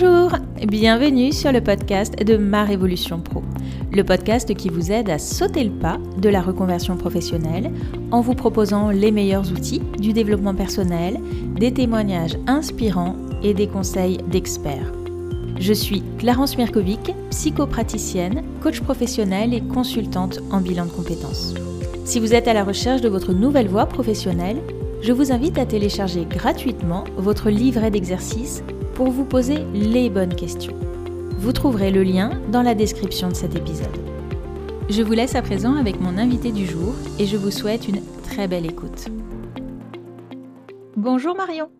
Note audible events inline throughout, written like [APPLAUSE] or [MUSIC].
Bonjour, bienvenue sur le podcast de Ma Révolution Pro, le podcast qui vous aide à sauter le pas de la reconversion professionnelle en vous proposant les meilleurs outils du développement personnel, des témoignages inspirants et des conseils d'experts. Je suis Clarence Mirkovic, psychopraticienne, coach professionnelle et consultante en bilan de compétences. Si vous êtes à la recherche de votre nouvelle voie professionnelle, je vous invite à télécharger gratuitement votre livret d'exercices pour vous poser les bonnes questions. Vous trouverez le lien dans la description de cet épisode. Je vous laisse à présent avec mon invité du jour et je vous souhaite une très belle écoute. Bonjour Marion.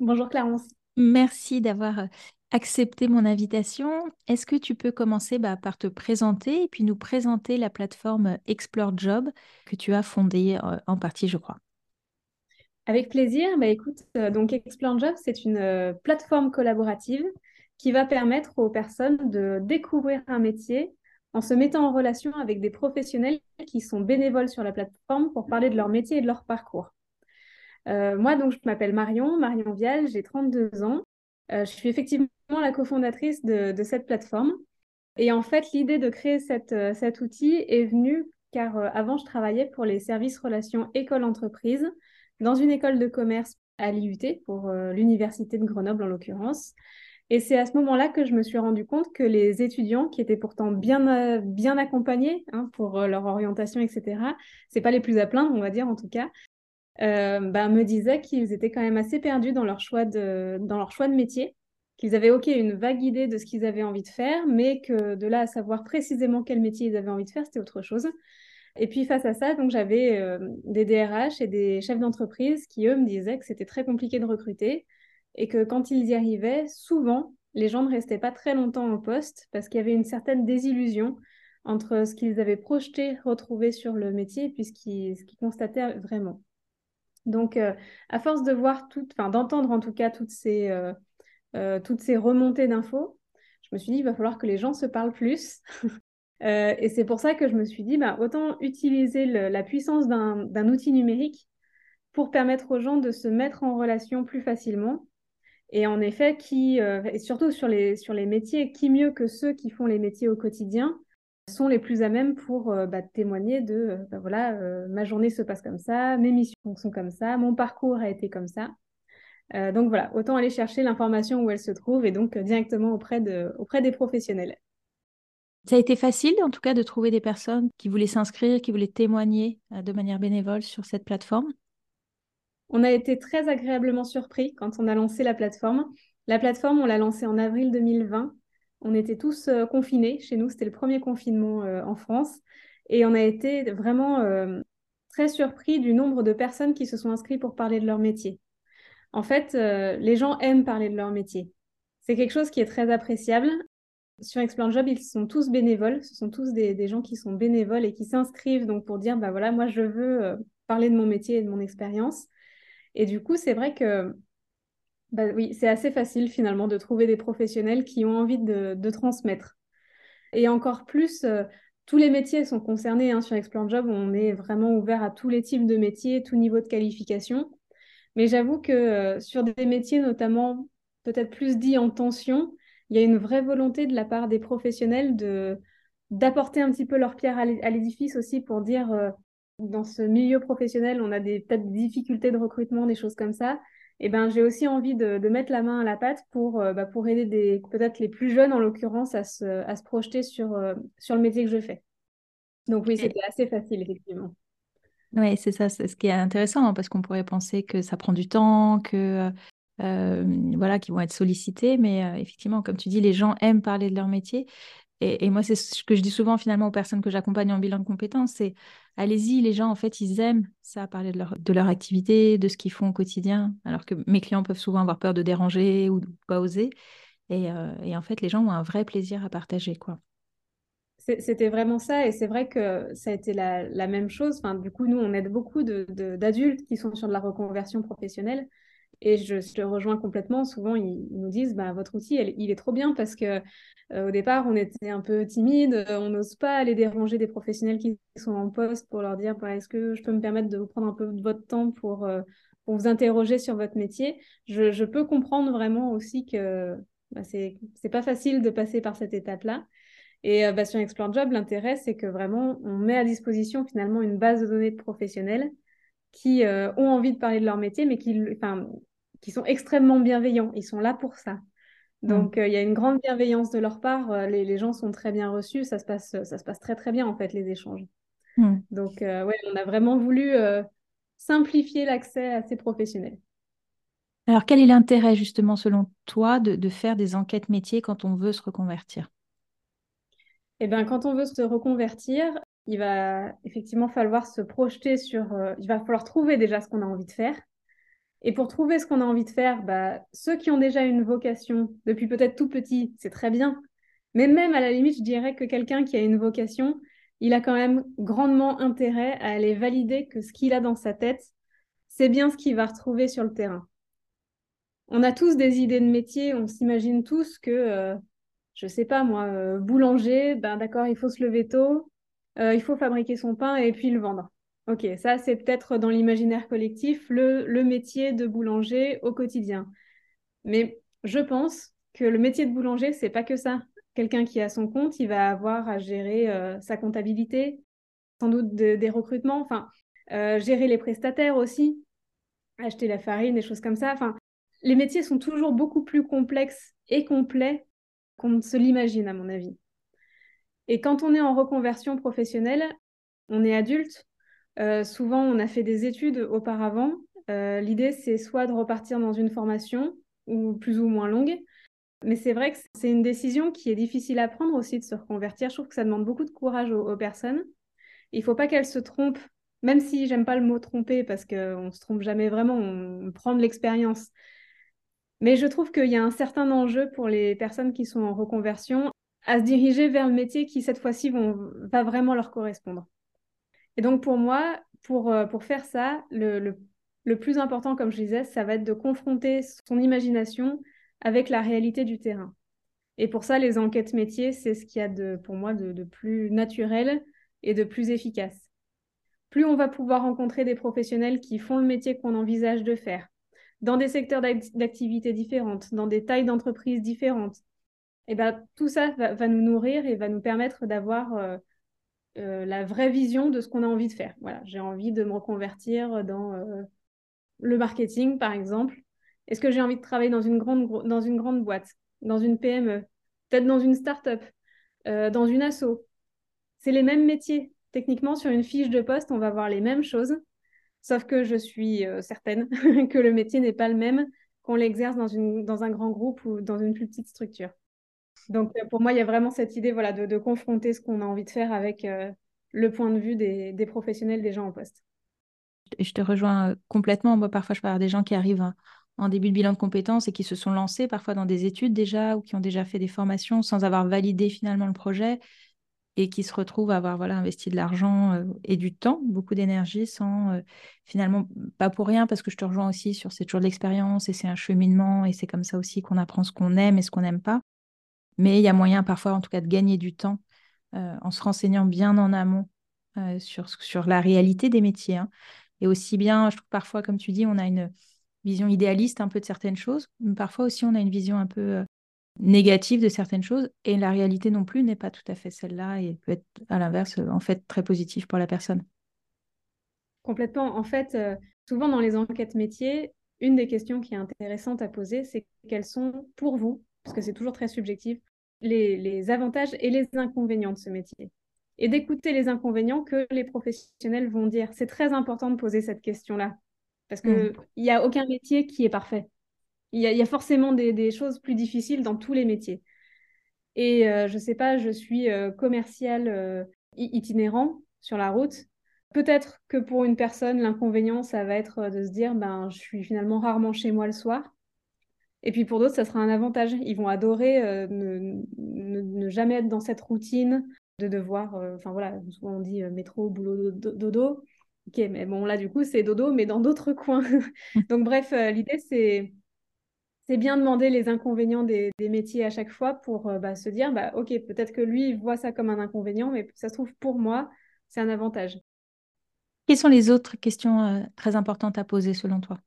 Bonjour Clarence. Merci d'avoir accepté mon invitation. Est-ce que tu peux commencer bah, par te présenter et puis nous présenter la plateforme Explore Job que tu as fondée euh, en partie, je crois? Avec plaisir. Bah, écoute, euh, donc Explore Job, c'est une euh, plateforme collaborative qui va permettre aux personnes de découvrir un métier en se mettant en relation avec des professionnels qui sont bénévoles sur la plateforme pour parler de leur métier et de leur parcours. Euh, moi, donc, je m'appelle Marion, Marion Vial, j'ai 32 ans. je suis effectivement la cofondatrice de, cette plateforme. Et en fait, l'idée de créer cet outil est venue car avant, je travaillais pour les services relations école-entreprise dans une école de commerce à l'IUT, pour euh, l'université de Grenoble en l'occurrence. Et c'est à ce moment-là que je me suis rendu compte que les étudiants, qui étaient pourtant bien, euh, bien accompagnés hein, pour euh, leur orientation, etc., c'est pas les plus à plaindre, on va dire en tout cas, bah, me disaient qu'ils étaient quand même assez perdus dans leur choix de, dans leur choix de métier, qu'ils avaient ok une vague idée de ce qu'ils avaient envie de faire, mais que de là à savoir précisément quel métier ils avaient envie de faire, c'était autre chose. Et puis face à ça, donc j'avais euh, des DRH et des chefs d'entreprise qui, eux, me disaient que c'était très compliqué de recruter et que quand ils y arrivaient, souvent, les gens ne restaient pas très longtemps en poste parce qu'il y avait une certaine désillusion entre ce qu'ils avaient projeté, retrouvé sur le métier et puis ce qu'ils constataient vraiment. Donc, euh, à force de voir enfin d'entendre en tout cas toutes ces, euh, toutes ces remontées d'infos, je me suis dit, il va falloir que les gens se parlent plus [LAUGHS] Euh, et c'est pour ça que je me suis dit, bah, autant utiliser la puissance d'un outil numérique pour permettre aux gens de se mettre en relation plus facilement. Et en effet, qui, euh, et surtout sur les, sur les métiers, qui mieux que ceux qui font les métiers au quotidien sont les plus à même pour euh, bah, témoigner de, bah, voilà, ma journée se passe comme ça, mes missions sont comme ça, mon parcours a été comme ça. donc voilà, autant aller chercher l'information où elle se trouve et donc directement auprès, de, auprès des professionnels. Ça a été facile, en tout cas, de trouver des personnes qui voulaient s'inscrire, qui voulaient témoigner euh, de manière bénévole sur cette plateforme? On a été très agréablement surpris quand on a lancé la plateforme. La plateforme, on l'a lancée en avril 2020. On était tous euh, confinés chez nous. C'était le premier confinement euh, en France. Et on a été vraiment très surpris du nombre de personnes qui se sont inscrites pour parler de leur métier. En fait, les gens aiment parler de leur métier. C'est quelque chose qui est très appréciable sur Explore Job, ils sont tous bénévoles. Ce sont tous des, gens qui sont bénévoles et qui s'inscrivent donc pour dire bah voilà, moi je veux euh, parler de mon métier et de mon expérience. Et du coup, c'est vrai que bah oui, c'est assez facile finalement de trouver des professionnels qui ont envie de, transmettre. Et encore plus, euh, tous les métiers sont concernés hein, sur Explore Job. On est vraiment ouvert à tous les types de métiers, tout niveau de qualification. Mais j'avoue que euh, sur des métiers notamment peut-être plus dits en tension, il y a une vraie volonté de la part des professionnels de d'apporter un petit peu leur pierre à l'édifice aussi pour dire euh, dans ce milieu professionnel, on a des peut-être des difficultés de recrutement, des choses comme ça. Et eh ben j'ai aussi envie de, mettre la main à la pâte pour, euh, bah, pour aider des peut-être les plus jeunes en l'occurrence à se, à se projeter sur, euh, sur le métier que je fais. Donc oui, c'était assez facile effectivement. Oui, c'est ça, c'est ce qui est intéressant hein, parce qu'on pourrait penser que ça prend du temps, que euh, voilà, qui vont être sollicités. Mais euh, effectivement, comme tu dis, les gens aiment parler de leur métier. Et, moi, c'est ce que je dis souvent finalement aux personnes que j'accompagne en bilan de compétences, c'est allez-y, les gens, en fait, ils aiment ça, parler de leur, de leur activité, de ce qu'ils font au quotidien, alors que mes clients peuvent souvent avoir peur de déranger ou de pas oser. Et, euh, en fait, les gens ont un vrai plaisir à partager, quoi. C'était vraiment ça, et c'est vrai que ça a été la, même chose. Enfin, du coup, nous, on aide beaucoup d'adultes de, qui sont sur de la reconversion professionnelle. Et je, te rejoins complètement. Souvent, ils, nous disent bah, votre outil, il est trop bien parce que euh, au départ, on était un peu timide, euh, on n'ose pas aller déranger des professionnels qui sont en poste pour leur dire bah, est-ce que je peux me permettre de vous prendre un peu de votre temps pour, euh, pour vous interroger sur votre métier? Je, je, peux comprendre vraiment aussi que bah, c'est pas facile de passer par cette étape-là. Et bah, sur Explore Job, l'intérêt, c'est que vraiment, on met à disposition finalement une base de données de professionnels qui ont envie de parler de leur métier, mais qui, qui sont extrêmement bienveillants. Ils sont là pour ça. Donc, il y a une grande bienveillance de leur part. Les, les, gens sont très bien reçus. Ça se passe, ça se passe très, très bien, en fait, les échanges. Mmh. Donc, ouais, on a vraiment voulu simplifier l'accès à ces professionnels. Alors, quel est l'intérêt, justement, selon toi, de, de, faire des enquêtes métiers quand on veut se reconvertir? Eh bien, quand on veut se reconvertir, il va effectivement falloir se projeter sur... il va falloir trouver déjà ce qu'on a envie de faire. Et pour trouver ce qu'on a envie de faire, bah, ceux qui ont déjà une vocation depuis peut-être tout petit, c'est très bien. Mais même à la limite, je dirais que quelqu'un qui a une vocation, il a quand même grandement intérêt à aller valider que ce qu'il a dans sa tête, c'est bien ce qu'il va retrouver sur le terrain. On a tous des idées de métier, on s'imagine tous que, euh, je sais pas moi, euh, boulanger, ben d'accord, il faut se lever tôt, euh, il faut fabriquer son pain et puis le vendre. Ok, ça c'est peut-être dans l'imaginaire collectif le, métier de boulanger au quotidien. Mais je pense que le métier de boulanger, c'est pas que ça. Quelqu'un qui a son compte, il va avoir à gérer euh, sa comptabilité, sans doute des recrutements, enfin, euh, gérer les prestataires aussi, acheter la farine, des choses comme ça. Les métiers sont toujours beaucoup plus complexes et complets qu'on ne se l'imagine, à mon avis. Et quand on est en reconversion professionnelle, on est adulte, euh, souvent, on a fait des études auparavant. Euh, l'idée, c'est soit de repartir dans une formation, ou plus ou moins longue. Mais c'est vrai que c'est une décision qui est difficile à prendre aussi de se reconvertir. Je trouve que ça demande beaucoup de courage aux, personnes. Il ne faut pas qu'elles se trompent, même si j'aime pas le mot tromper parce qu'on ne se trompe jamais vraiment, on prend de l'expérience. Mais je trouve qu'il y a un certain enjeu pour les personnes qui sont en reconversion à se diriger vers le métier qui, cette fois-ci, va vraiment leur correspondre. Et donc pour moi, pour, euh, pour faire ça, le, le, plus important, comme je disais, ça va être de confronter son imagination avec la réalité du terrain. Et pour ça, les enquêtes métiers, c'est ce qu'il y a de, pour moi de, plus naturel et de plus efficace. Plus on va pouvoir rencontrer des professionnels qui font le métier qu'on envisage de faire, dans des secteurs d'activité différentes, dans des tailles d'entreprises différentes, et eh ben, tout ça va, nous nourrir et va nous permettre d'avoir euh, euh, la vraie vision de ce qu'on a envie de faire. Voilà, j'ai envie de me reconvertir dans euh, le marketing, par exemple. Est-ce que j'ai envie de travailler dans une grande, dans une grande boîte, dans une PME, peut-être dans une start-up, euh, dans une asso? C'est les mêmes métiers. Techniquement, sur une fiche de poste, on va voir les mêmes choses, sauf que je suis certaine [LAUGHS] que le métier n'est pas le même qu'on l'exerce dans, dans un grand groupe ou dans une plus petite structure. Donc, euh, pour moi, il y a vraiment cette idée voilà, de, confronter ce qu'on a envie de faire avec euh, le point de vue des, professionnels, des gens en poste. Je te rejoins euh, complètement. Moi, parfois, je parle des gens qui arrivent en début de bilan de compétences et qui se sont lancés parfois dans des études déjà ou qui ont déjà fait des formations sans avoir validé finalement le projet et qui se retrouvent à avoir voilà, investi de l'argent et du temps, beaucoup d'énergie, sans finalement, pas pour rien, parce que je te rejoins aussi sur c'est toujours de l'expérience et c'est un cheminement et c'est comme ça aussi qu'on apprend ce qu'on aime et ce qu'on n'aime pas. Mais il y a moyen parfois, en tout cas, de gagner du temps euh, en se renseignant bien en amont euh, sur, sur la réalité des métiers. Hein. Et aussi bien, je trouve parfois, comme tu dis, on a une vision idéaliste un peu de certaines choses, mais parfois aussi on a une vision un peu euh, négative de certaines choses, et la réalité non plus n'est pas tout à fait celle-là, et peut être à l'inverse, en fait, très positive pour la personne. Complètement. En fait, souvent dans les enquêtes métiers, une des questions qui est intéressante à poser, c'est quelles sont pour vous, parce que c'est toujours très subjectif, les, avantages et les inconvénients de ce métier. Et d'écouter les inconvénients que les professionnels vont dire. C'est très important de poser cette question-là. Parce qu'il mm. n'y a aucun métier qui est parfait. Il y a, forcément des, choses plus difficiles dans tous les métiers. Et euh, je ne sais pas, je suis euh, commercial euh, itinérant sur la route. Peut-être que pour une personne, l'inconvénient, ça va être de se dire, ben, je suis finalement rarement chez moi le soir. Et puis pour d'autres, ça sera un avantage. Ils vont adorer euh, ne, jamais être dans cette routine de devoir, euh, enfin voilà, souvent on dit euh, métro, boulot, dodo. Ok, mais bon, là, du coup, c'est dodo, mais dans d'autres coins. [LAUGHS] Donc, bref, l'idée, c'est c'est bien demander les inconvénients des, métiers à chaque fois pour bah, se dire, bah, ok, peut-être que lui, il voit ça comme un inconvénient, mais ça se trouve, pour moi, c'est un avantage. Quelles sont les autres questions très importantes à poser selon toi?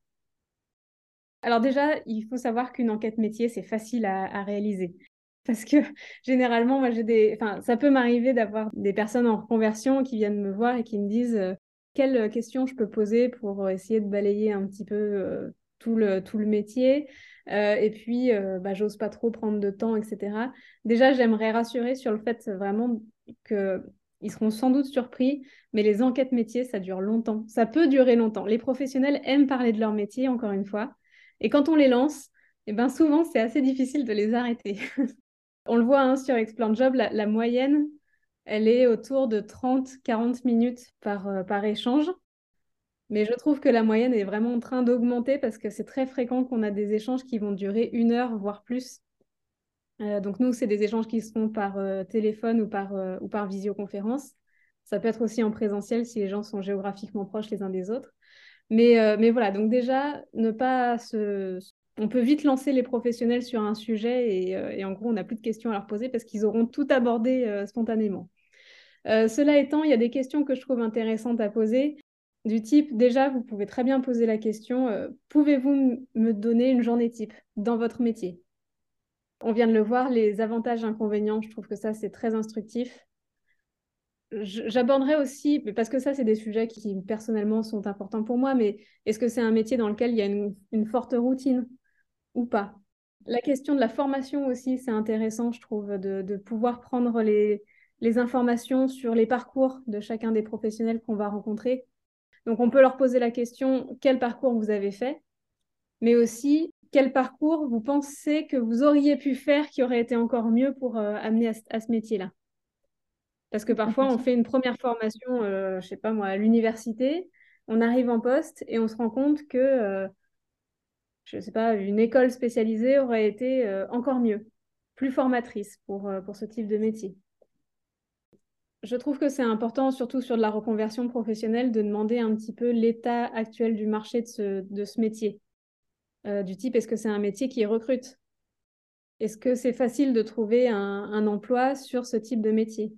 Alors déjà, il faut savoir qu'une enquête métier, c'est facile à, réaliser. Parce que [LAUGHS] généralement, moi, j'ai des... Enfin, ça peut m'arriver d'avoir des personnes en reconversion qui viennent me voir et qui me disent euh, quelles questions je peux poser pour essayer de balayer un petit peu euh, tout, le, métier? Euh, et puis, bah, j'ose pas trop prendre de temps, etc. Déjà, j'aimerais rassurer sur le fait vraiment qu'ils seront sans doute surpris, mais les enquêtes métiers, ça dure longtemps. Ça peut durer longtemps. Les professionnels aiment parler de leur métier, encore une fois. Et quand on les lance, eh ben souvent, c'est assez difficile de les arrêter. [LAUGHS] on le voit hein, sur Explant Job, la, moyenne, elle est autour de 30-40 minutes par, euh, par échange. Mais je trouve que la moyenne est vraiment en train d'augmenter parce que c'est très fréquent qu'on a des échanges qui vont durer une heure, voire plus. Euh, donc nous, c'est des échanges qui se font par euh, téléphone ou par, ou par visioconférence. Ça peut être aussi en présentiel si les gens sont géographiquement proches les uns des autres. Mais, mais voilà, donc déjà, ne pas se... On peut vite lancer les professionnels sur un sujet et, et en gros, on n'a plus de questions à leur poser parce qu'ils auront tout abordé spontanément. cela étant, il y a des questions que je trouve intéressantes à poser du type, déjà, vous pouvez très bien poser la question, pouvez-vous me donner une journée type dans votre métier? On vient de le voir, les avantages, inconvénients, je trouve que ça, c'est très instructif. J'aborderai aussi, parce que ça, c'est des sujets qui personnellement sont importants pour moi, mais est-ce que c'est un métier dans lequel il y a une, forte routine ou pas? La question de la formation aussi, c'est intéressant, je trouve, de, pouvoir prendre les, informations sur les parcours de chacun des professionnels qu'on va rencontrer. Donc, on peut leur poser la question quel parcours vous avez fait, mais aussi quel parcours vous pensez que vous auriez pu faire qui aurait été encore mieux pour euh, amener à ce métier-là? Parce que parfois, on [LAUGHS] fait une première formation, je euh, je sais pas moi, à l'université, on arrive en poste et on se rend compte que, euh, je ne sais pas, une école spécialisée aurait été euh, encore mieux, plus formatrice pour, pour ce type de métier. Je trouve que c'est important, surtout sur de la reconversion professionnelle, de demander un petit peu l'état actuel du marché de ce, de ce métier. du type, est-ce que c'est un métier qui recrute? Est-ce que c'est facile de trouver un, un emploi sur ce type de métier?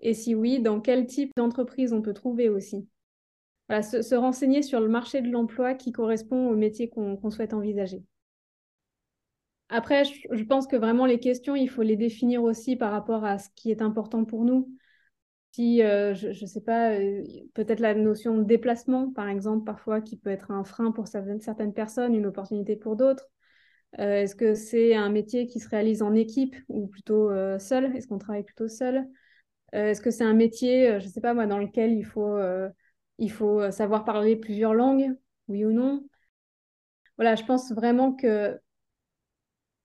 Et si oui, dans quel type d'entreprise on peut trouver aussi? Se, renseigner sur le marché de l'emploi qui correspond au métier qu'on souhaite envisager. Après, je, pense que vraiment les questions, il faut les définir aussi par rapport à ce qui est important pour nous. Si, euh, je ne sais pas, euh, peut-être la notion de déplacement, par exemple, parfois, qui peut être un frein pour certaines personnes, une opportunité pour d'autres. Euh, est-ce que c'est un métier qui se réalise en équipe ou plutôt seul? Est-ce qu'on travaille plutôt seul? Est-ce que c'est un métier, euh, je ne sais pas moi, dans lequel il faut, euh, il faut savoir parler plusieurs langues, oui ou non? Voilà, je pense vraiment que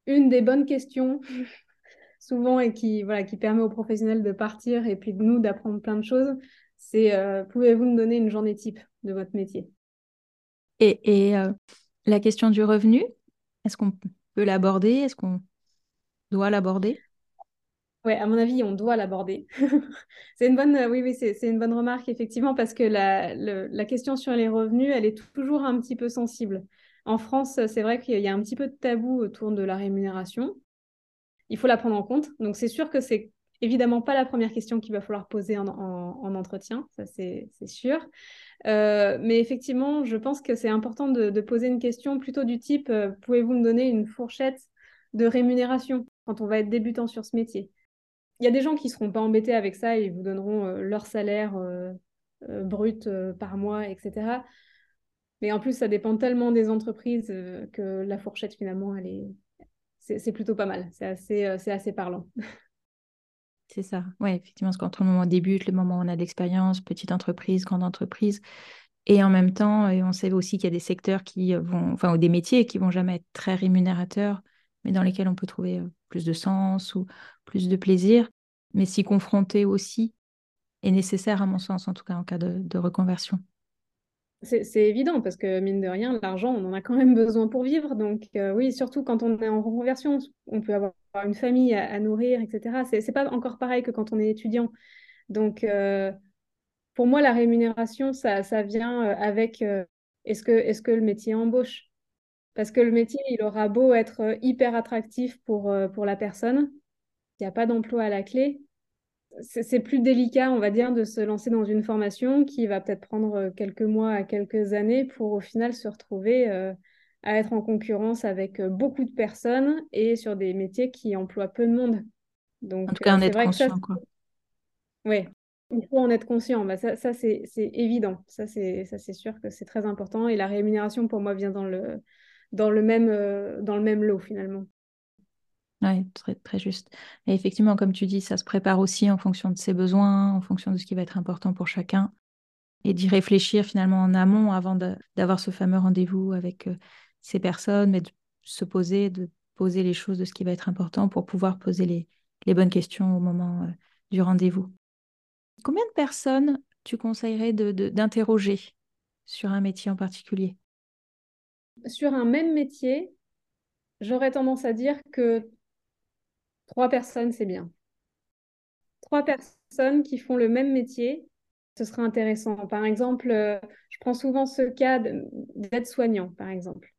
une des bonnes questions, [LAUGHS] souvent, et qui, permet aux professionnels de partir et puis de nous d'apprendre plein de choses, c'est pouvez-vous me donner une journée type de votre métier? Et la question du revenu, est-ce qu'on peut l'aborder? Est-ce qu'on doit l'aborder? Oui, à mon avis, on doit l'aborder. [LAUGHS] c'est une bonne, remarque effectivement parce que la, question sur les revenus, elle est toujours un petit peu sensible. En France, c'est vrai qu'il y a un petit peu de tabou autour de la rémunération. Il faut la prendre en compte. Donc, c'est sûr que c'est évidemment pas la première question qu'il va falloir poser en, en, entretien, ça c'est sûr. Euh, mais effectivement, je pense que c'est important de, poser une question plutôt du type euh, pouvez-vous me donner une fourchette de rémunération quand on va être débutant sur ce métier? Y a des gens qui ne seront pas embêtés avec ça, ils vous donneront euh, leur salaire euh, euh, brut par mois, etc. Mais en plus, ça dépend tellement des entreprises que la fourchette, finalement, c'est plutôt pas mal. C'est assez, assez parlant. [LAUGHS] C'est ça. Oui, effectivement, parce qu'entre le moment où on débute, le moment où on a de l'expérience, petite entreprise, grande entreprise, et en même temps, on sait aussi qu'il y a des secteurs qui vont, enfin, ou des métiers qui vont jamais être très rémunérateurs, mais dans lesquels on peut trouver plus de sens ou plus de plaisir mais s'y confronter aussi est nécessaire à mon sens, en tout cas en cas de, reconversion. C'est évident parce que mine de rien, l'argent, on en a quand même besoin pour vivre. Donc oui, surtout quand on est en reconversion, on peut avoir une famille à, nourrir, etc. C'est pas encore pareil que quand on est étudiant. Donc pour moi, la rémunération, ça, vient avec est-ce que, est -ce que le métier embauche? Parce que le métier, il aura beau être hyper attractif pour, pour la personne, il n'y a pas d'emploi à la clé, c'est plus délicat, on va dire, de se lancer dans une formation qui va peut-être prendre quelques mois à quelques années pour au final se retrouver euh, à être en concurrence avec beaucoup de personnes et sur des métiers qui emploient peu de monde. Donc, en tout cas, en être conscient, quoi. Oui, il faut en être conscient. Bah, ça, ça c'est évident. Ça, c'est sûr que c'est très important. Et la rémunération, pour moi, vient dans le, dans le, même, dans le même lot, finalement. Oui, très, très juste. Et effectivement, comme tu dis, ça se prépare aussi en fonction de ses besoins, en fonction de ce qui va être important pour chacun, et d'y réfléchir finalement en amont avant d'avoir ce fameux rendez-vous avec euh, ces personnes, mais de se poser, de poser les choses de ce qui va être important pour pouvoir poser les, bonnes questions au moment euh, du rendez-vous. Combien de personnes tu conseillerais d'interroger sur un métier en particulier? Sur un même métier, j'aurais tendance à dire que Trois personnes, c'est bien. Trois personnes qui font le même métier, ce serait intéressant. Par exemple, euh, je prends souvent ce cas d'aide-soignant, par exemple.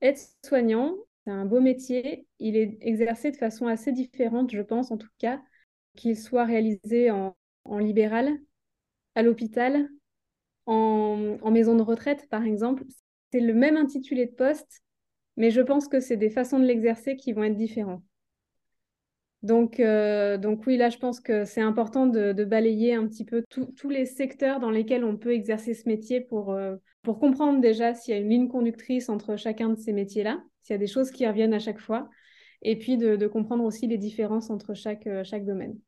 Aide-soignant, c'est un beau métier. Il est exercé de façon assez différente, je pense en tout cas, qu'il soit réalisé en, libéral, à l'hôpital, en, maison de retraite, par exemple. C'est le même intitulé de poste, mais je pense que c'est des façons de l'exercer qui vont être différentes. Donc, euh, oui, là, je pense que c'est important de, balayer un petit peu tous les secteurs dans lesquels on peut exercer ce métier pour, euh, pour comprendre déjà s'il y a une ligne conductrice entre chacun de ces métiers-là, s'il y a des choses qui reviennent à chaque fois, et puis de, comprendre aussi les différences entre chaque, euh, domaine.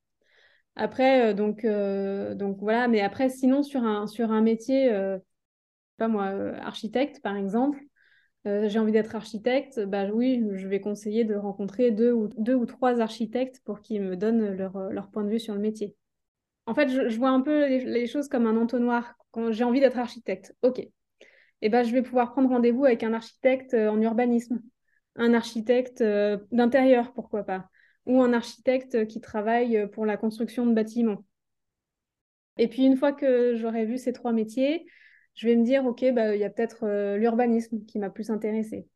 Après, donc, donc voilà, mais après, sinon, sur un, sur un métier, pas moi, architecte, par exemple, euh, j'ai envie d'être architecte, bah oui, je vais conseiller de rencontrer deux ou, deux ou trois architectes pour qu'ils me donnent leur, euh, leur, point de vue sur le métier. En fait, je, vois un peu les, choses comme un entonnoir. Quand j'ai envie d'être architecte, ok. Eh ben, je vais pouvoir prendre rendez-vous avec un architecte euh, en urbanisme, un architecte d'intérieur, pourquoi pas, ou un architecte qui travaille pour la construction de bâtiments. Et puis, une fois que j'aurai vu ces trois métiers, je vais me dire, OK, bah, il y a peut-être euh, l'urbanisme qui m'a plus intéressé.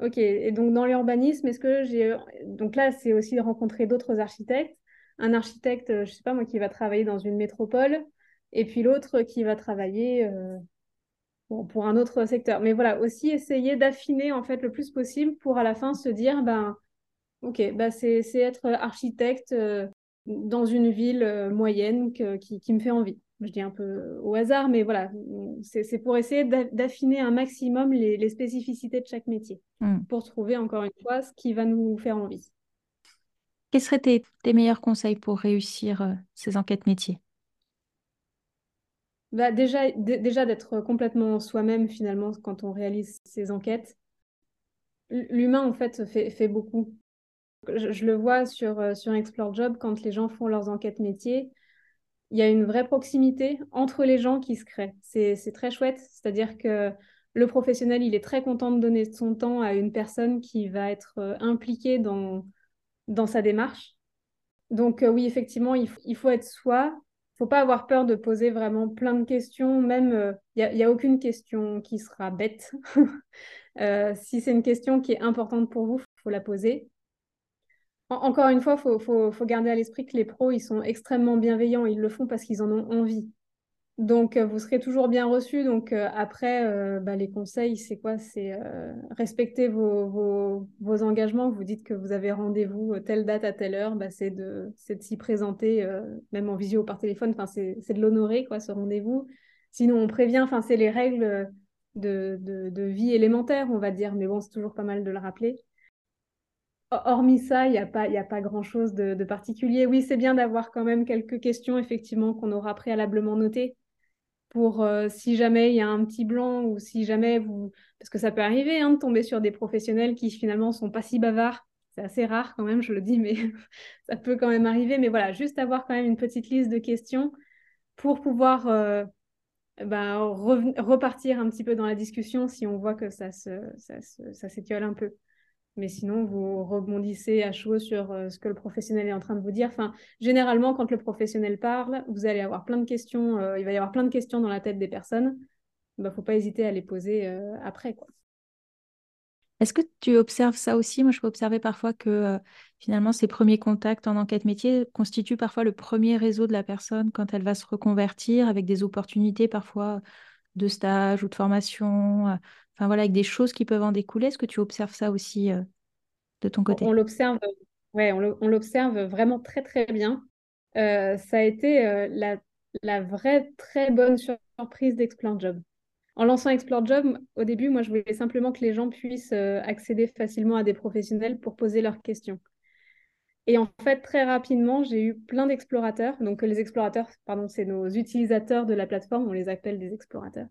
OK, et donc dans l'urbanisme, est-ce que j'ai... Donc là, c'est aussi de rencontrer d'autres architectes. Un architecte, je ne sais pas moi, qui va travailler dans une métropole, et puis l'autre qui va travailler euh, pour un autre secteur. Mais voilà, aussi essayer d'affiner en fait le plus possible pour à la fin se dire, ben, OK, bah, c'est être architecte euh, dans une ville moyenne qui, qui me fait envie je dis un peu au hasard, mais voilà, c'est pour essayer d'affiner un maximum les, spécificités de chaque métier, hmm. pour trouver encore une fois ce qui va nous faire envie. Quels seraient tes, meilleurs conseils pour réussir euh, ces enquêtes métiers? Bah déjà, déjà d'être complètement soi-même finalement quand on réalise ces enquêtes. L'humain en fait fait, fait beaucoup. Je, le vois sur, euh, sur Explore Job quand les gens font leurs enquêtes métiers il y a une vraie proximité entre les gens qui se créent. C'est très chouette, c'est-à-dire que le professionnel, il est très content de donner son temps à une personne qui va être euh, impliquée dans, sa démarche. Donc euh, oui, effectivement, il, faut être soi. Il faut pas avoir peur de poser vraiment plein de questions. Même, euh, il n'y a, a, aucune question qui sera bête. [LAUGHS] si c'est une question qui est importante pour vous, il faut la poser encore une fois, il faut, garder à l'esprit que les pros, ils sont extrêmement bienveillants. Ils le font parce qu'ils en ont envie. Donc, euh, vous serez toujours bien reçu. Donc, euh, après, euh, bah, les conseils, c'est quoi? C'est respecter vos, engagements. Vous dites que vous avez rendez-vous telle date à telle heure. Bah, c'est de s'y présenter, même en visio ou par téléphone. Enfin, c'est de l'honorer, quoi, ce rendez-vous. Sinon, on prévient. Enfin, c'est les règles de, de, vie élémentaire, on va dire. Mais bon, c'est toujours pas mal de le rappeler. Hormis ça, il n'y a pas, pas grand-chose de, particulier. Oui, c'est bien d'avoir quand même quelques questions, effectivement, qu'on aura préalablement notées pour euh, si jamais il y a un petit blanc ou si jamais vous... Parce que ça peut arriver hein, de tomber sur des professionnels qui finalement sont pas si bavards. C'est assez rare quand même, je le dis, mais [LAUGHS] ça peut quand même arriver. Mais voilà, juste avoir quand même une petite liste de questions pour pouvoir euh, ben, repartir un petit peu dans la discussion si on voit que ça s'étiole ça, un peu mais sinon, vous rebondissez à chaud sur euh, ce que le professionnel est en train de vous dire. Enfin, généralement, quand le professionnel parle, vous allez avoir plein de questions, euh, il va y avoir plein de questions dans la tête des personnes. Il ne faut pas hésiter à les poser euh, après. Quoi. Est-ce que tu observes ça aussi? Moi, je peux observer parfois que finalement, ces premiers contacts en enquête métier constituent parfois le premier réseau de la personne quand elle va se reconvertir avec des opportunités parfois de stage ou de formation enfin voilà, avec des choses qui peuvent en découler. Est-ce que tu observes ça aussi de ton côté? On l'observe, ouais, on l'observe vraiment très très bien. ça a été la, la, vraie très bonne surprise d'Explore Job. En lançant Explore Job, au début, moi, je voulais simplement que les gens puissent accéder facilement à des professionnels pour poser leurs questions. Et en fait, très rapidement, j'ai eu plein d'explorateurs. Donc, les explorateurs, pardon, c'est nos utilisateurs de la plateforme, on les appelle des explorateurs.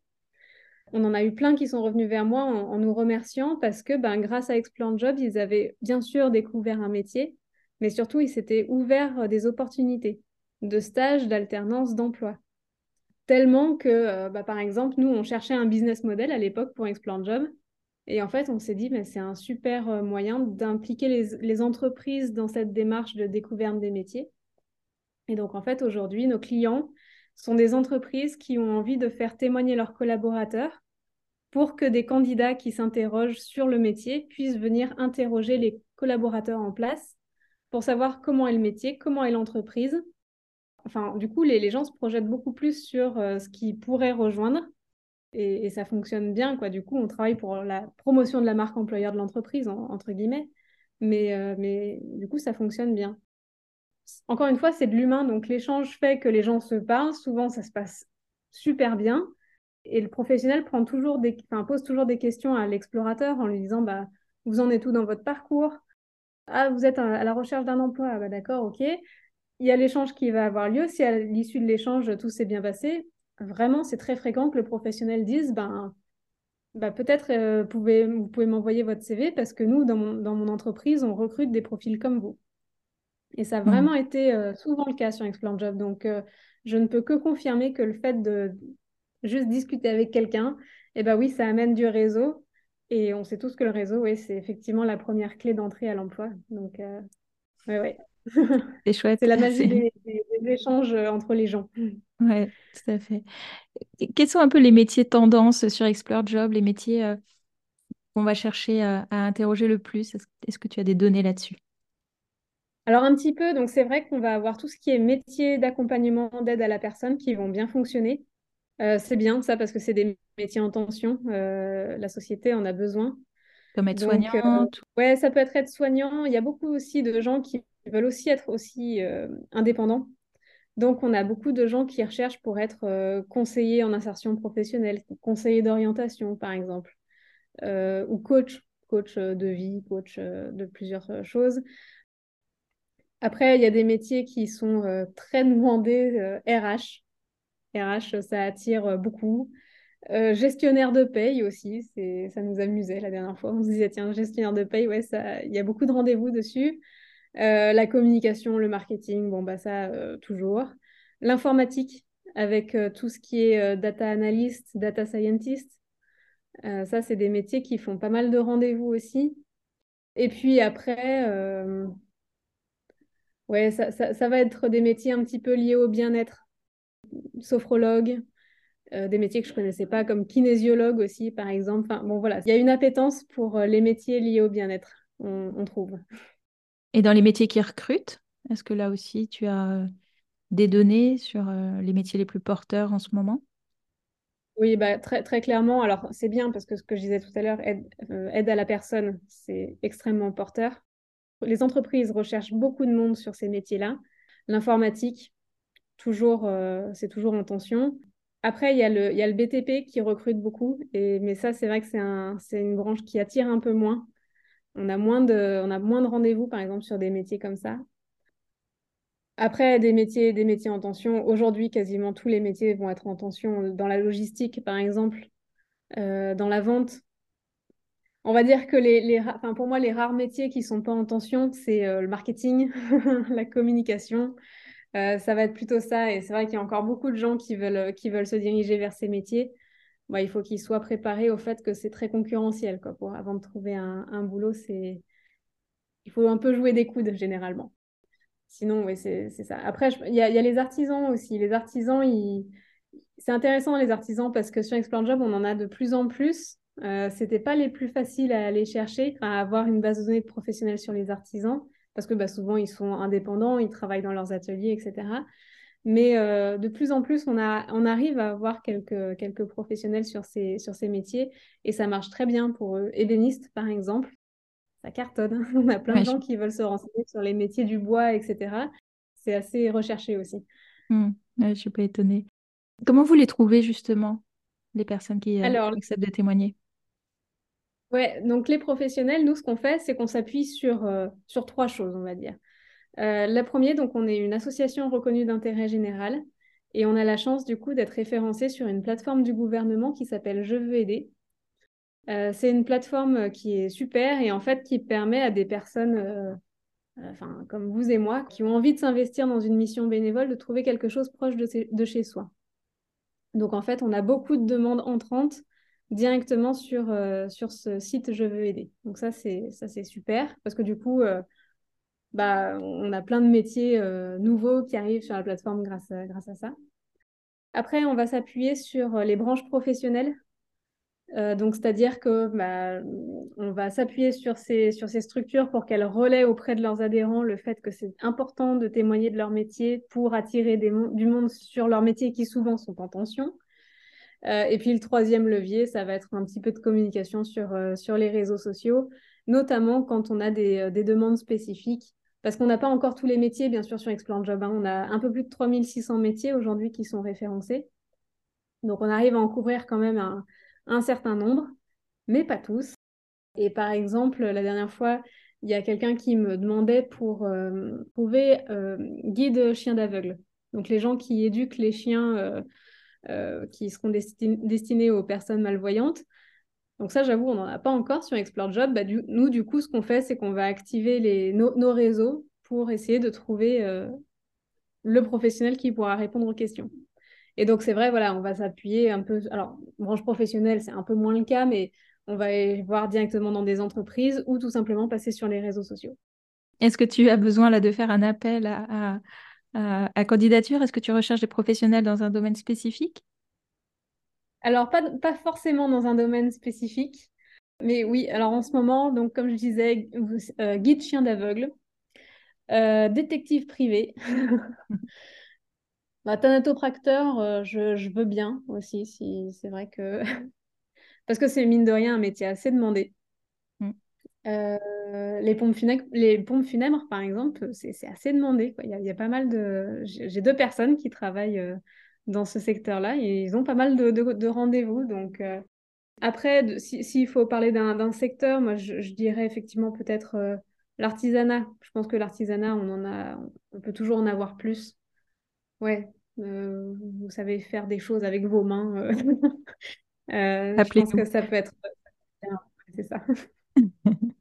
On en a eu plein qui sont revenus vers moi en, nous remerciant parce que ben, grâce à Explore Job, ils avaient bien sûr découvert un métier, mais surtout, ils s'étaient ouverts euh, des opportunités de stage, d'alternance, d'emploi. Tellement que, euh, bah, par exemple, nous, on cherchait un business model à l'époque pour Explore Job. Et en fait, on s'est dit, mais c'est un super euh, moyen d'impliquer les, entreprises dans cette démarche de découverte des métiers. Et donc, en fait, aujourd'hui, nos clients sont des entreprises qui ont envie de faire témoigner leurs collaborateurs pour que des candidats qui s'interrogent sur le métier puissent venir interroger les collaborateurs en place pour savoir comment est le métier, comment est l'entreprise. Enfin, du coup, les, gens se projettent beaucoup plus sur euh, ce qu'ils pourraient rejoindre et, ça fonctionne bien. Quoi. Du coup, on travaille pour la promotion de la marque employeur de l'entreprise, entre guillemets, euh, mais du coup, ça fonctionne bien. Encore une fois, c'est de l'humain, donc l'échange fait que les gens se parlent. Souvent, ça se passe super bien. Et le professionnel prend toujours des, pose toujours des questions à l'explorateur en lui disant bah, Vous en êtes tout dans votre parcours? Ah, vous êtes à la recherche d'un emploi ah, bah, D'accord, ok. Il y a l'échange qui va avoir lieu. Si à l'issue de l'échange, tout s'est bien passé, vraiment, c'est très fréquent que le professionnel dise, ben, ben peut-être euh, pouvez, vous pouvez m'envoyer votre CV parce que nous, dans mon, entreprise, on recrute des profils comme vous. Et ça a mmh. vraiment été euh, souvent le cas sur Explore Job. Donc, euh, je ne peux que confirmer que le fait de juste discuter avec quelqu'un, eh ben oui, ça amène du réseau. Et on sait tous que le réseau, oui, c'est effectivement la première clé d'entrée à l'emploi. Donc, ouais, ouais. [LAUGHS] C'est chouette. c'est la magie des, échanges entre les gens. Oui, tout à fait. quels sont un peu les métiers tendances sur Explore Job, les métiers euh, qu'on va chercher à, interroger le plus? Est-ce que tu as des données là-dessus? Alors un petit peu, donc c'est vrai qu'on va avoir tout ce qui est métier d'accompagnement, d'aide à la personne qui vont bien fonctionner. Euh, c'est bien ça parce que c'est des métiers en tension. Euh, la société en a besoin. Comme être soignant. ouais, ça peut être être soignant. Il y a beaucoup aussi de gens qui veulent aussi être aussi indépendants. Donc, on a beaucoup de gens qui recherchent pour être euh, conseillers en insertion professionnelle, conseillers d'orientation, par exemple, euh, ou coach, coach euh, de vie, coach de plusieurs choses. Après, il y a des métiers qui sont très demandés, RH. RH, ça attire beaucoup. gestionnaire de paye aussi, ça nous amusait la dernière fois. On se disait, tiens, gestionnaire de paye, ouais, il y a beaucoup de rendez-vous dessus. Euh, la communication, le marketing, bon, bah ça, euh, toujours. L'informatique, avec euh, tout ce qui est data analyst, data scientist. ça, c'est des métiers qui font pas mal de rendez-vous aussi. Et puis après, ouais, ça, ça, va être des métiers un petit peu liés au bien-être. Sophrologue, des métiers que je ne connaissais pas, comme kinésiologue aussi, par exemple. Enfin, bon, voilà, il y a une appétence pour les métiers liés au bien-être, on trouve. Et dans les métiers qui recrutent, est-ce que là aussi tu as euh, des données sur euh, les métiers les plus porteurs en ce moment? Oui, bah, très, très clairement. Alors c'est bien parce que ce que je disais tout à l'heure, aide, euh, aide à la personne, c'est extrêmement porteur. Les entreprises recherchent beaucoup de monde sur ces métiers-là. L'informatique, toujours, c'est toujours en tension. Après, il y, a le, BTP qui recrute beaucoup, mais ça, c'est vrai que c'est un, une branche qui attire un peu moins on a moins de, rendez-vous, par exemple, sur des métiers comme ça. Après, des métiers, des métiers en tension. Aujourd'hui, quasiment tous les métiers vont être en tension. Dans la logistique, par exemple, euh, dans la vente. On va dire que pour moi, les rares métiers qui ne sont pas en tension, c'est euh, le marketing, [LAUGHS] la communication. Euh, ça va être plutôt ça. Et c'est vrai qu'il y a encore beaucoup de gens qui veulent, qui veulent se diriger vers ces métiers. Il faut qu'ils soient préparés au fait que c'est très concurrentiel. Quoi, avant de trouver un, boulot, c'est il faut un peu jouer des coudes généralement. Sinon, oui, c'est ça. Après, il y, a les artisans aussi. Les artisans, c'est intéressant les artisans parce que sur Explore Job, on en a de plus en plus. Euh, C'était pas les plus faciles à aller chercher, à avoir une base de données de professionnels sur les artisans parce que bah, souvent ils sont indépendants, ils travaillent dans leurs ateliers, etc. Mais euh, de plus en plus, on, a, on arrive à avoir quelques, quelques professionnels sur ces, sur ces métiers et ça marche très bien pour eux. Ébéniste, par exemple, ça cartonne. [LAUGHS] On a plein de gens qui veulent se renseigner sur les métiers du bois, etc. C'est assez recherché aussi. Mmh. je ne suis pas étonnée. Comment vous les trouvez justement, les personnes qui euh, acceptent de témoigner? Ouais, donc les professionnels, nous, ce qu'on fait, c'est qu'on s'appuie sur, euh, sur trois choses, on va dire. Euh, la première, donc on est une association reconnue d'intérêt général et on a la chance du coup d'être référencé sur une plateforme du gouvernement qui s'appelle Je veux aider. Euh, c'est une plateforme qui est super et en fait qui permet à des personnes enfin, comme vous et moi qui ont envie de s'investir dans une mission bénévole de trouver quelque chose proche de, chez soi. Donc en fait, on a beaucoup de demandes entrantes directement sur, sur ce site Je veux aider. Donc ça, c'est super parce que du coup, bah, on a plein de métiers euh, nouveaux qui arrivent sur la plateforme grâce à, grâce à ça. Après, on va s'appuyer sur euh, les branches professionnelles. Euh, donc, c'est-à-dire que bah, on va s'appuyer sur ces, sur ces structures pour qu'elles relaient auprès de leurs adhérents le fait que c'est important de témoigner de leur métier pour attirer du monde sur leur métier qui souvent sont en tension. Et puis le troisième levier, ça va être un petit peu de communication sur, sur les réseaux sociaux, notamment quand on a des, des demandes spécifiques parce qu'on n'a pas encore tous les métiers, bien sûr, sur Explore Job. Hein. On a un peu plus de 3600 métiers aujourd'hui qui sont référencés. Donc, on arrive à en couvrir quand même un, certain nombre, mais pas tous. Et par exemple, la dernière fois, il y a quelqu'un qui me demandait pour euh, trouver euh, guide chien d'aveugle. Donc, les gens qui éduquent les chiens euh, qui seront destinés aux personnes malvoyantes. Donc ça, j'avoue, on n'en a pas encore sur Explore Job. Bah, nous, du coup, ce qu'on fait, c'est qu'on va activer nos, réseaux pour essayer de trouver euh, le professionnel qui pourra répondre aux questions. Et donc, c'est vrai, voilà, on va s'appuyer un peu. Alors, branche professionnelle, c'est un peu moins le cas, mais on va aller voir directement dans des entreprises ou tout simplement passer sur les réseaux sociaux. Est-ce que tu as besoin là de faire un appel à candidature? Est-ce que tu recherches des professionnels dans un domaine spécifique? Alors, pas, pas forcément dans un domaine spécifique, mais oui, alors en ce moment, donc comme je disais, euh, guide chien d'aveugle, euh, détective privé, [LAUGHS] bah, thanatopracteur, euh, je, je, veux bien aussi, si c'est vrai que... [LAUGHS] Parce que c'est mine de rien un métier assez demandé. Mm. les, pompes funèbres, les pompes funèbres, par exemple, c'est assez demandé. Il, y a, il, y a, pas mal de... J'ai deux personnes qui travaillent dans ce secteur-là. Ils ont pas mal de, rendez-vous. Donc, euh, après, s'il faut parler d'un secteur, moi, je, dirais effectivement peut-être euh, l'artisanat. Je pense que l'artisanat, on en a, on peut toujours en avoir plus. Ouais, euh, vous savez faire des choses avec vos mains. [LAUGHS] je pense que ça peut être. C'est ça. [LAUGHS]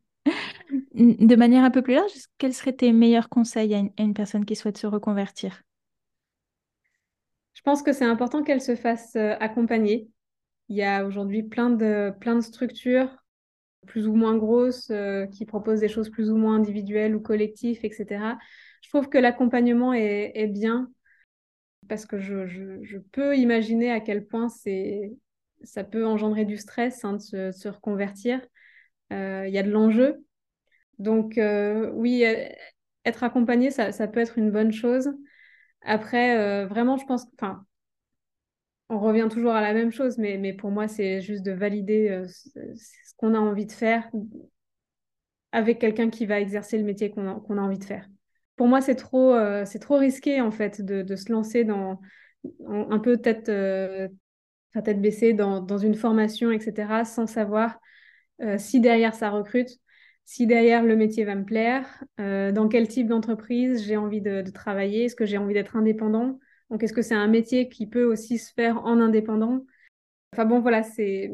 De manière un peu plus large, quels seraient tes meilleurs conseils à une personne qui souhaite se reconvertir? Je pense que c'est important qu'elle se fasse euh, accompagner. Il y a aujourd'hui plein de, plein de structures plus ou moins grosses euh, qui proposent des choses plus ou moins individuelles ou collectives, etc. Je trouve que l'accompagnement est, bien parce que je, peux imaginer à quel point ça peut engendrer du stress hein, de, se, reconvertir. Euh, il y a de l'enjeu. Donc oui, être accompagné, ça, peut être une bonne chose. Après, euh, vraiment, je pense, enfin, on revient toujours à la même chose, mais, pour moi, c'est juste de valider euh, ce, qu'on a envie de faire avec quelqu'un qui va exercer le métier qu'on a, envie de faire. Pour moi, c'est trop, euh, risqué, en fait, de, de se lancer dans un peu tête, tête baissée dans, dans, une formation, etc., sans savoir si derrière ça recrute, si derrière le métier va me plaire, euh, dans quel type d'entreprise j'ai envie de, travailler, est-ce que j'ai envie d'être indépendant, donc est-ce que c'est un métier qui peut aussi se faire en indépendant? Enfin bon, voilà, c'est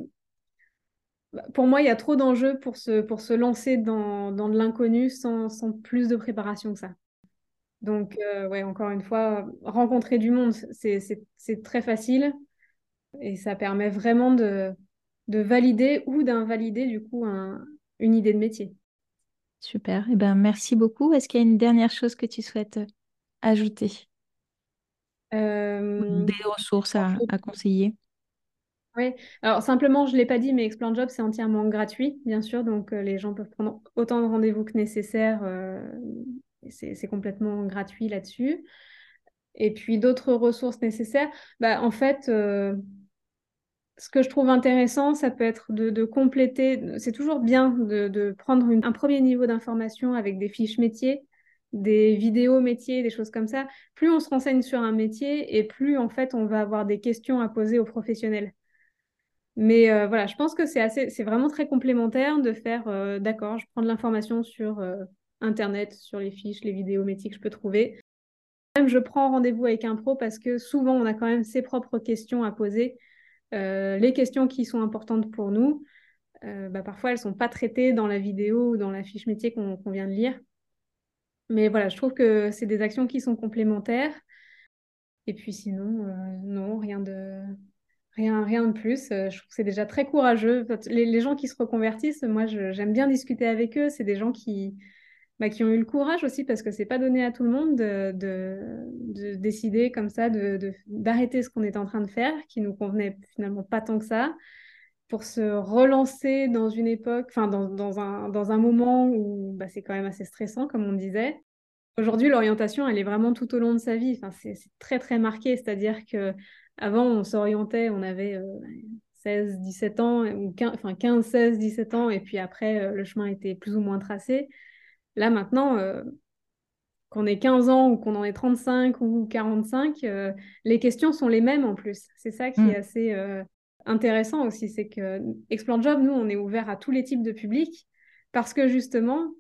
pour moi, il y a trop d'enjeux pour se, pour se lancer dans, dans de l'inconnu sans, sans, plus de préparation que ça. Donc, euh, ouais, encore une fois, rencontrer du monde, c'est très facile et ça permet vraiment de, de valider ou d'invalider du coup un, une idée de métier. Super. Eh ben, merci beaucoup. Est-ce qu'il y a une dernière chose que tu souhaites euh, ajouter? Euh, Des ressources à, conseiller? Oui, alors simplement, je ne l'ai pas dit, mais Explore Job, c'est entièrement gratuit, bien sûr. Donc, euh, les gens peuvent prendre autant de rendez-vous que nécessaire. c'est complètement gratuit là-dessus. Et puis d'autres ressources nécessaires, bah, en fait, ce que je trouve intéressant, ça peut être de, compléter, c'est toujours bien de, prendre un premier niveau d'information avec des fiches métiers, des vidéos métiers, des choses comme ça. Plus on se renseigne sur un métier et plus en fait on va avoir des questions à poser aux professionnels. Mais euh, voilà, je pense que c'est assez, c'est vraiment très complémentaire de faire, euh, d'accord, je prends de l'information sur euh, Internet, sur les fiches, les vidéos métiers que je peux trouver. Même je prends rendez-vous avec un pro parce que souvent on a quand même ses propres questions à poser. Les questions qui sont importantes pour nous, bah, parfois elles ne sont pas traitées dans la vidéo ou dans la fiche métier qu'on vient de lire. Mais voilà, je trouve que c'est des actions qui sont complémentaires. Et puis sinon, non, rien de, Rien, rien de plus. Euh, je trouve que c'est déjà très courageux. Les, gens qui se reconvertissent, moi, j'aime bien discuter avec eux. C'est des gens qui, bah, qui ont eu le courage aussi, parce que c'est pas donné à tout le monde de, de, décider comme ça, d'arrêter ce qu'on est en train de faire, qui nous convenait finalement pas tant que ça, pour se relancer dans une époque, enfin, dans, dans, un, dans un moment où bah, c'est quand même assez stressant, comme on disait. Aujourd'hui, l'orientation, elle est vraiment tout au long de sa vie. Enfin, c'est très, très marqué. C'est-à-dire que avant, on s'orientait, on avait 16, euh, 17 ans, ou 15, enfin 15, 16, 17 ans, et puis après, euh, le chemin était plus ou moins tracé. Là, maintenant, euh, qu'on ait 15 ans ou qu'on en ait 35 ou 45, les questions sont les mêmes en plus. C'est ça qui est mm. assez intéressant aussi, c'est que Explore Job, nous, on est ouvert à tous les types de publics parce que justement,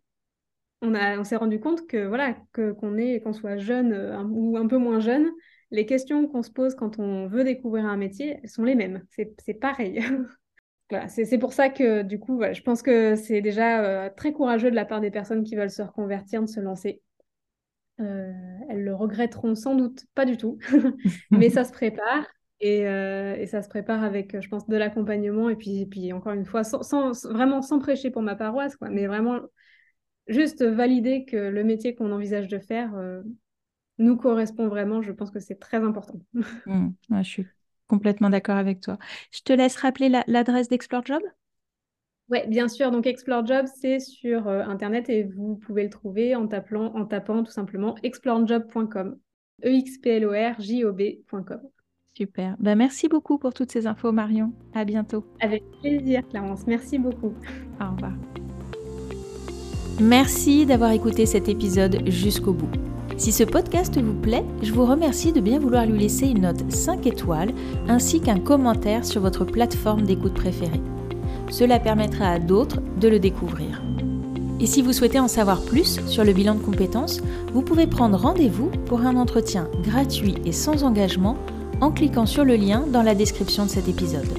on, on s'est rendu compte que voilà, que, qu'on est, qu'on soit jeune ou un peu moins jeune, les questions qu'on se pose quand on veut découvrir un métier, sont les mêmes. C'est pareil. [LAUGHS] c'est pour ça que du coup, je pense que c'est déjà euh, très courageux de la part des personnes qui veulent se reconvertir, de se lancer. Euh, elles le regretteront sans doute pas du tout, [LAUGHS] mais ça se prépare. Euh, et, ça se prépare avec, je pense, de l'accompagnement. Et puis, encore une fois, vraiment sans prêcher pour ma paroisse, mais vraiment juste valider que le métier qu'on envisage de faire, nous correspond vraiment, je pense que c'est très important. Mmh, je suis complètement d'accord avec toi. Je te laisse rappeler l'adresse d'Explore Job? Oui, bien sûr. Donc Explore Job, c'est sur euh, Internet et vous pouvez le trouver en, tapant, en tapant tout simplement explorejob.com. E-X-P-L-O-R-J-O-B.com. Super. Ben, merci beaucoup pour toutes ces infos, Marion. À bientôt. Avec plaisir, Clarence. Merci beaucoup. Au revoir. Merci d'avoir écouté cet épisode jusqu'au bout. Si ce podcast vous plaît, je vous remercie de bien vouloir lui laisser une note 5 étoiles ainsi qu'un commentaire sur votre plateforme d'écoute préférée. Cela permettra à d'autres de le découvrir. Et si vous souhaitez en savoir plus sur le bilan de compétences, vous pouvez prendre rendez-vous pour un entretien gratuit et sans engagement en cliquant sur le lien dans la description de cet épisode.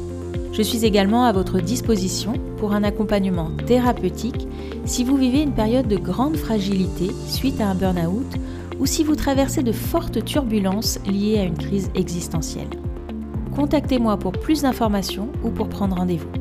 Je suis également à votre disposition pour un accompagnement thérapeutique si vous vivez une période de grande fragilité suite à un burn-out ou si vous traversez de fortes turbulences liées à une crise existentielle. Contactez-moi pour plus d'informations ou pour prendre rendez-vous.